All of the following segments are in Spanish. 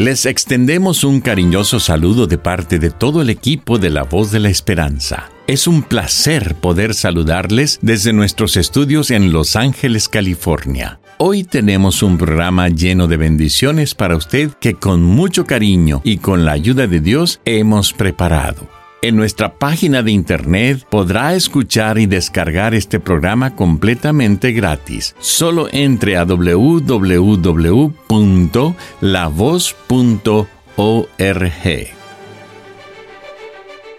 Les extendemos un cariñoso saludo de parte de todo el equipo de La Voz de la Esperanza. Es un placer poder saludarles desde nuestros estudios en Los Ángeles, California. Hoy tenemos un programa lleno de bendiciones para usted que con mucho cariño y con la ayuda de Dios hemos preparado. En nuestra página de internet podrá escuchar y descargar este programa completamente gratis. Solo entre a www.lavoz.org.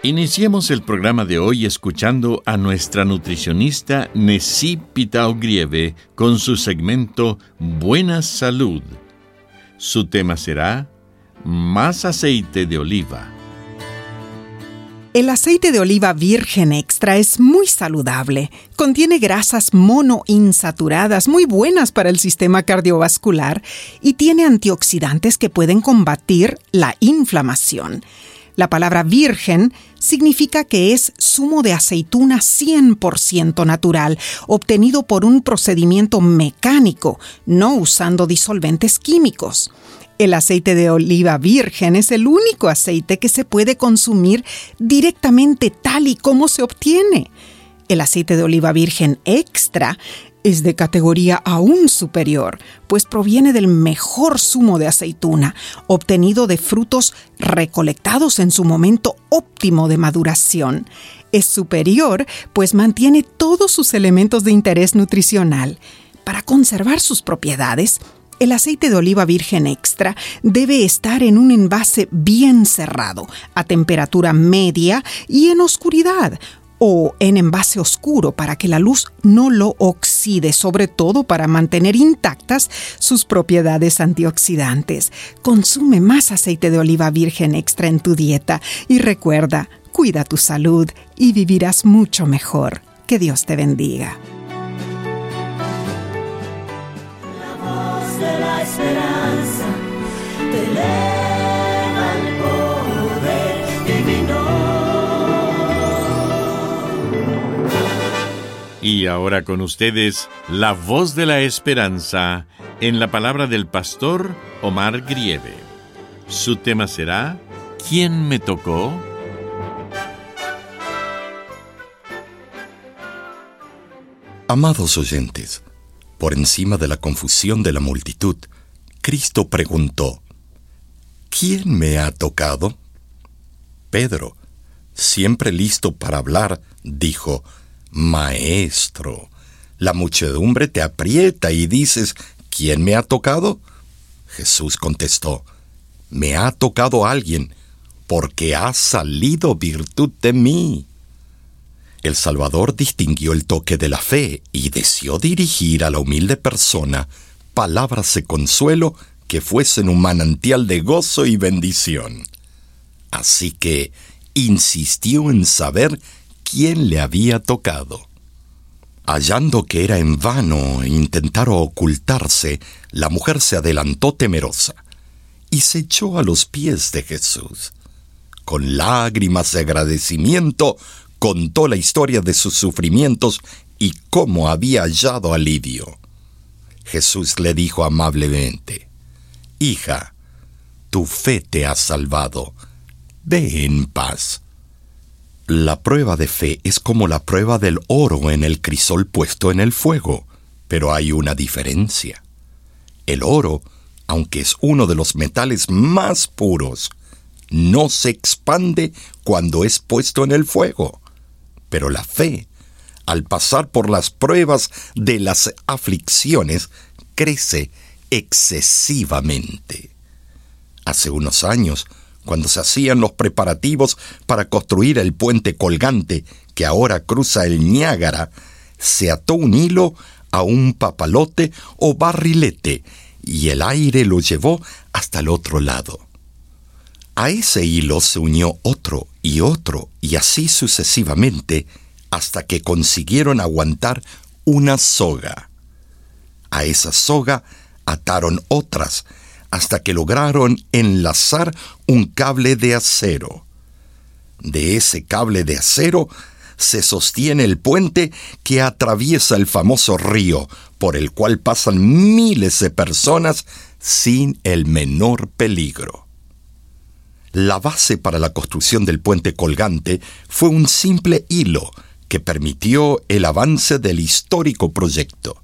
Iniciemos el programa de hoy escuchando a nuestra nutricionista Nessie Pitao Grieve con su segmento Buena Salud. Su tema será Más aceite de oliva. El aceite de oliva virgen extra es muy saludable. Contiene grasas monoinsaturadas muy buenas para el sistema cardiovascular y tiene antioxidantes que pueden combatir la inflamación. La palabra virgen significa que es zumo de aceituna 100% natural, obtenido por un procedimiento mecánico, no usando disolventes químicos. El aceite de oliva virgen es el único aceite que se puede consumir directamente tal y como se obtiene. El aceite de oliva virgen extra es de categoría aún superior, pues proviene del mejor zumo de aceituna, obtenido de frutos recolectados en su momento óptimo de maduración. Es superior, pues mantiene todos sus elementos de interés nutricional. Para conservar sus propiedades, el aceite de oliva virgen extra debe estar en un envase bien cerrado, a temperatura media y en oscuridad, o en envase oscuro para que la luz no lo oxide, sobre todo para mantener intactas sus propiedades antioxidantes. Consume más aceite de oliva virgen extra en tu dieta y recuerda, cuida tu salud y vivirás mucho mejor. Que Dios te bendiga. Esperanza te eleva el poder divino. Y ahora con ustedes, la voz de la esperanza en la palabra del pastor Omar Grieve. Su tema será ¿Quién me tocó? Amados oyentes, por encima de la confusión de la multitud, Cristo preguntó, ¿quién me ha tocado? Pedro, siempre listo para hablar, dijo, Maestro, la muchedumbre te aprieta y dices, ¿quién me ha tocado? Jesús contestó, me ha tocado alguien, porque ha salido virtud de mí. El Salvador distinguió el toque de la fe y deseó dirigir a la humilde persona palabras de consuelo que fuesen un manantial de gozo y bendición. Así que insistió en saber quién le había tocado. Hallando que era en vano intentar ocultarse, la mujer se adelantó temerosa y se echó a los pies de Jesús. Con lágrimas de agradecimiento contó la historia de sus sufrimientos y cómo había hallado alivio. Jesús le dijo amablemente, Hija, tu fe te ha salvado. Ve en paz. La prueba de fe es como la prueba del oro en el crisol puesto en el fuego, pero hay una diferencia. El oro, aunque es uno de los metales más puros, no se expande cuando es puesto en el fuego. Pero la fe al pasar por las pruebas de las aflicciones, crece excesivamente. Hace unos años, cuando se hacían los preparativos para construir el puente colgante que ahora cruza el Niágara, se ató un hilo a un papalote o barrilete y el aire lo llevó hasta el otro lado. A ese hilo se unió otro y otro y así sucesivamente hasta que consiguieron aguantar una soga. A esa soga ataron otras hasta que lograron enlazar un cable de acero. De ese cable de acero se sostiene el puente que atraviesa el famoso río por el cual pasan miles de personas sin el menor peligro. La base para la construcción del puente colgante fue un simple hilo que permitió el avance del histórico proyecto.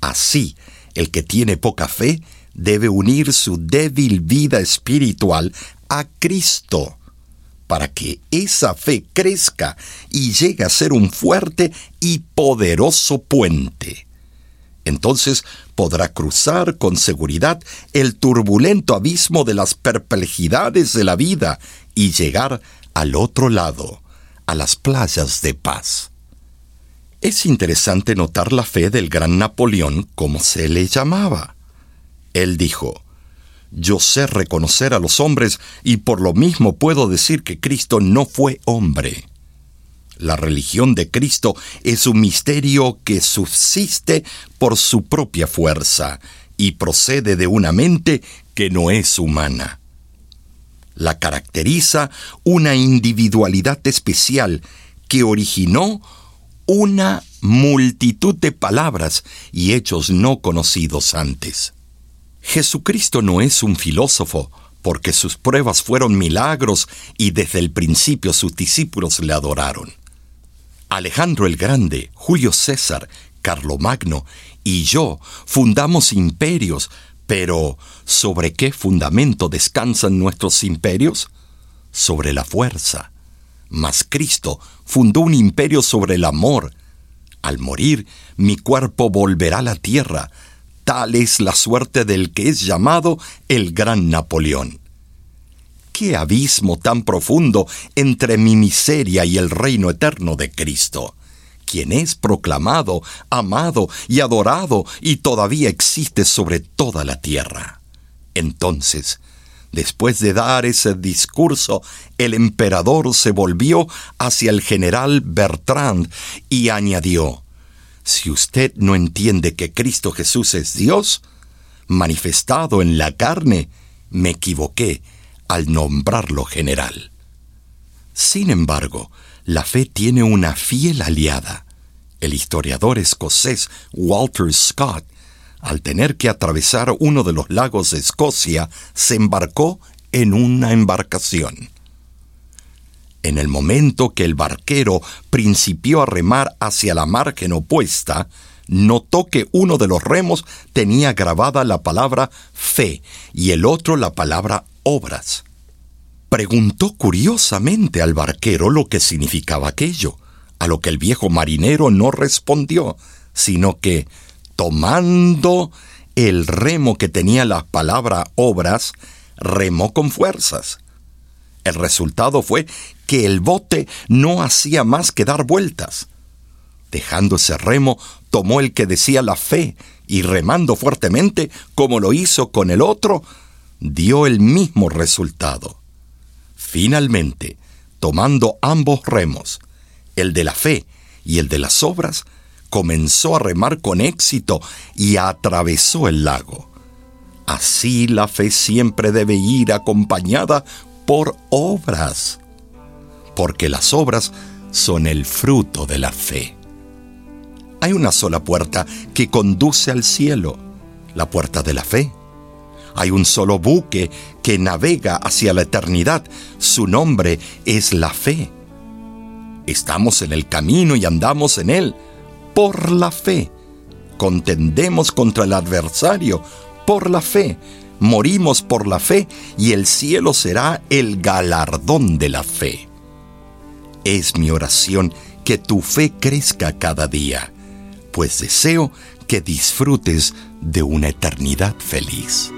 Así, el que tiene poca fe debe unir su débil vida espiritual a Cristo para que esa fe crezca y llegue a ser un fuerte y poderoso puente. Entonces podrá cruzar con seguridad el turbulento abismo de las perplejidades de la vida y llegar al otro lado, a las playas de paz. Es interesante notar la fe del gran Napoleón, como se le llamaba. Él dijo, yo sé reconocer a los hombres y por lo mismo puedo decir que Cristo no fue hombre. La religión de Cristo es un misterio que subsiste por su propia fuerza y procede de una mente que no es humana. La caracteriza una individualidad especial que originó una multitud de palabras y hechos no conocidos antes. Jesucristo no es un filósofo, porque sus pruebas fueron milagros y desde el principio sus discípulos le adoraron. Alejandro el Grande, Julio César, Carlomagno y yo fundamos imperios, pero ¿sobre qué fundamento descansan nuestros imperios? Sobre la fuerza. Mas Cristo fundó un imperio sobre el amor. Al morir, mi cuerpo volverá a la tierra, Tal es la suerte del que es llamado el gran Napoleón. ¿Qué abismo tan profundo entre mi miseria y el reino eterno de Cristo? quien es proclamado, amado y adorado y todavía existe sobre toda la tierra. Entonces, después de dar ese discurso, el emperador se volvió hacia el general Bertrand y añadió, si usted no entiende que Cristo Jesús es Dios, manifestado en la carne, me equivoqué al nombrarlo general. Sin embargo, la fe tiene una fiel aliada. El historiador escocés Walter Scott, al tener que atravesar uno de los lagos de Escocia, se embarcó en una embarcación. En el momento que el barquero principió a remar hacia la margen opuesta, notó que uno de los remos tenía grabada la palabra fe y el otro la palabra obras. Preguntó curiosamente al barquero lo que significaba aquello, a lo que el viejo marinero no respondió, sino que, tomando el remo que tenía la palabra obras, remó con fuerzas. El resultado fue que el bote no hacía más que dar vueltas. Dejando ese remo, tomó el que decía la fe y remando fuertemente, como lo hizo con el otro, dio el mismo resultado. Finalmente, tomando ambos remos, el de la fe y el de las obras, comenzó a remar con éxito y atravesó el lago. Así la fe siempre debe ir acompañada por obras porque las obras son el fruto de la fe. Hay una sola puerta que conduce al cielo, la puerta de la fe. Hay un solo buque que navega hacia la eternidad, su nombre es la fe. Estamos en el camino y andamos en él por la fe. Contendemos contra el adversario por la fe. Morimos por la fe y el cielo será el galardón de la fe. Es mi oración que tu fe crezca cada día, pues deseo que disfrutes de una eternidad feliz.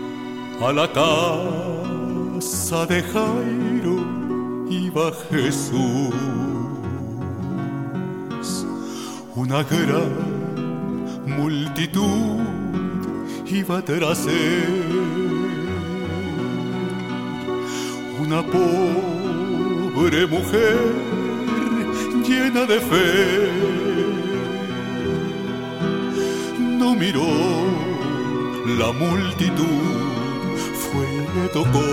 A la casa de Jairo iba Jesús. Un Una gran multitud iba tras él. Una pobre mujer llena de fe. No miró la multitud, le tocó.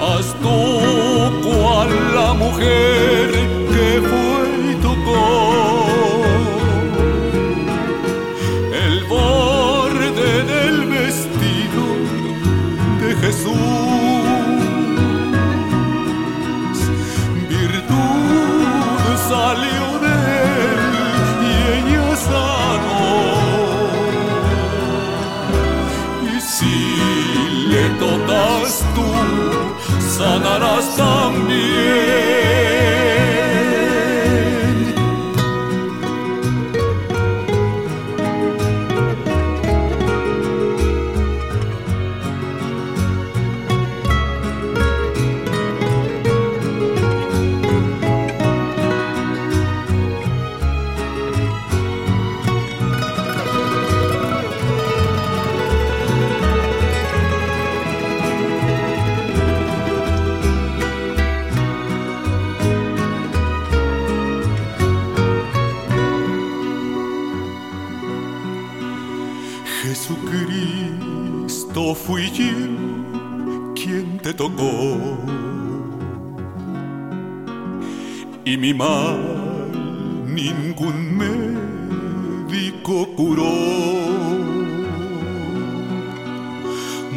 Haz tú a la mujer que fue y tocó el borde del vestido de Jesús. Sanarás también. Jesucristo quien te tocó y mi mal ningún médico curó,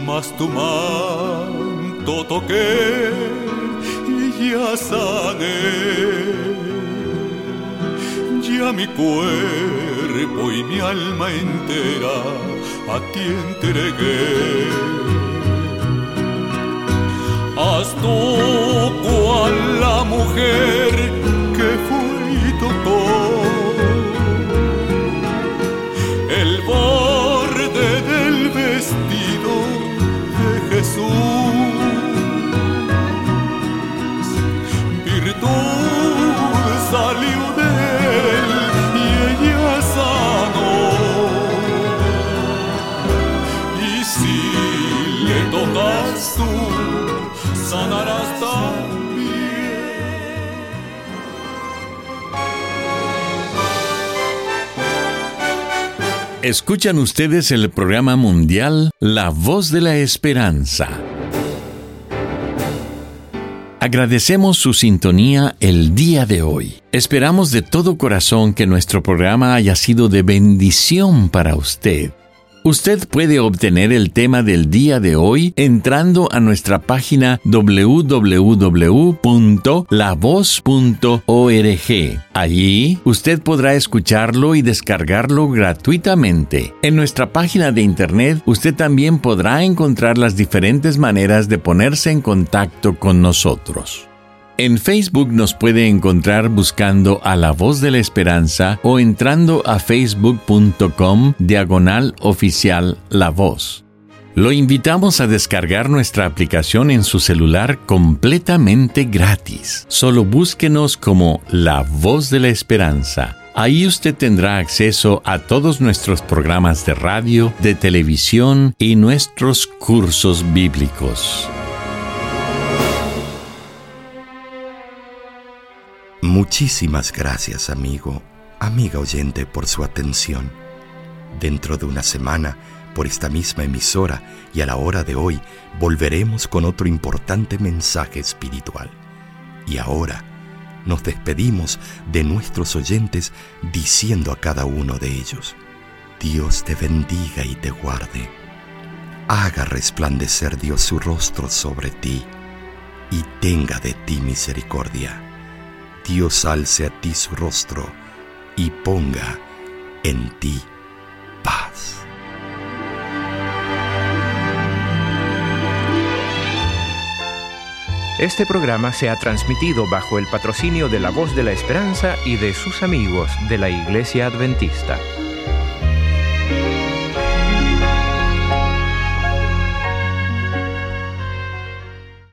mas tu manto toqué y ya sané. Ya mi cuerpo y mi alma entera a ti entregué. Haz tú la mujer que fue y tocó el borde del vestido de Jesús. Virtud salió de él y ella sanó. Y si le tocas tú. Escuchan ustedes el programa mundial La Voz de la Esperanza. Agradecemos su sintonía el día de hoy. Esperamos de todo corazón que nuestro programa haya sido de bendición para usted. Usted puede obtener el tema del día de hoy entrando a nuestra página www.lavoz.org. Allí usted podrá escucharlo y descargarlo gratuitamente. En nuestra página de internet usted también podrá encontrar las diferentes maneras de ponerse en contacto con nosotros. En Facebook nos puede encontrar buscando a la voz de la esperanza o entrando a facebook.com diagonal oficial la voz. Lo invitamos a descargar nuestra aplicación en su celular completamente gratis. Solo búsquenos como La Voz de la Esperanza. Ahí usted tendrá acceso a todos nuestros programas de radio, de televisión y nuestros cursos bíblicos. Muchísimas gracias, amigo, amiga oyente, por su atención. Dentro de una semana, por esta misma emisora y a la hora de hoy, volveremos con otro importante mensaje espiritual. Y ahora nos despedimos de nuestros oyentes diciendo a cada uno de ellos, Dios te bendiga y te guarde. Haga resplandecer Dios su rostro sobre ti y tenga de ti misericordia. Dios alce a ti su rostro y ponga en ti paz. Este programa se ha transmitido bajo el patrocinio de la Voz de la Esperanza y de sus amigos de la Iglesia Adventista.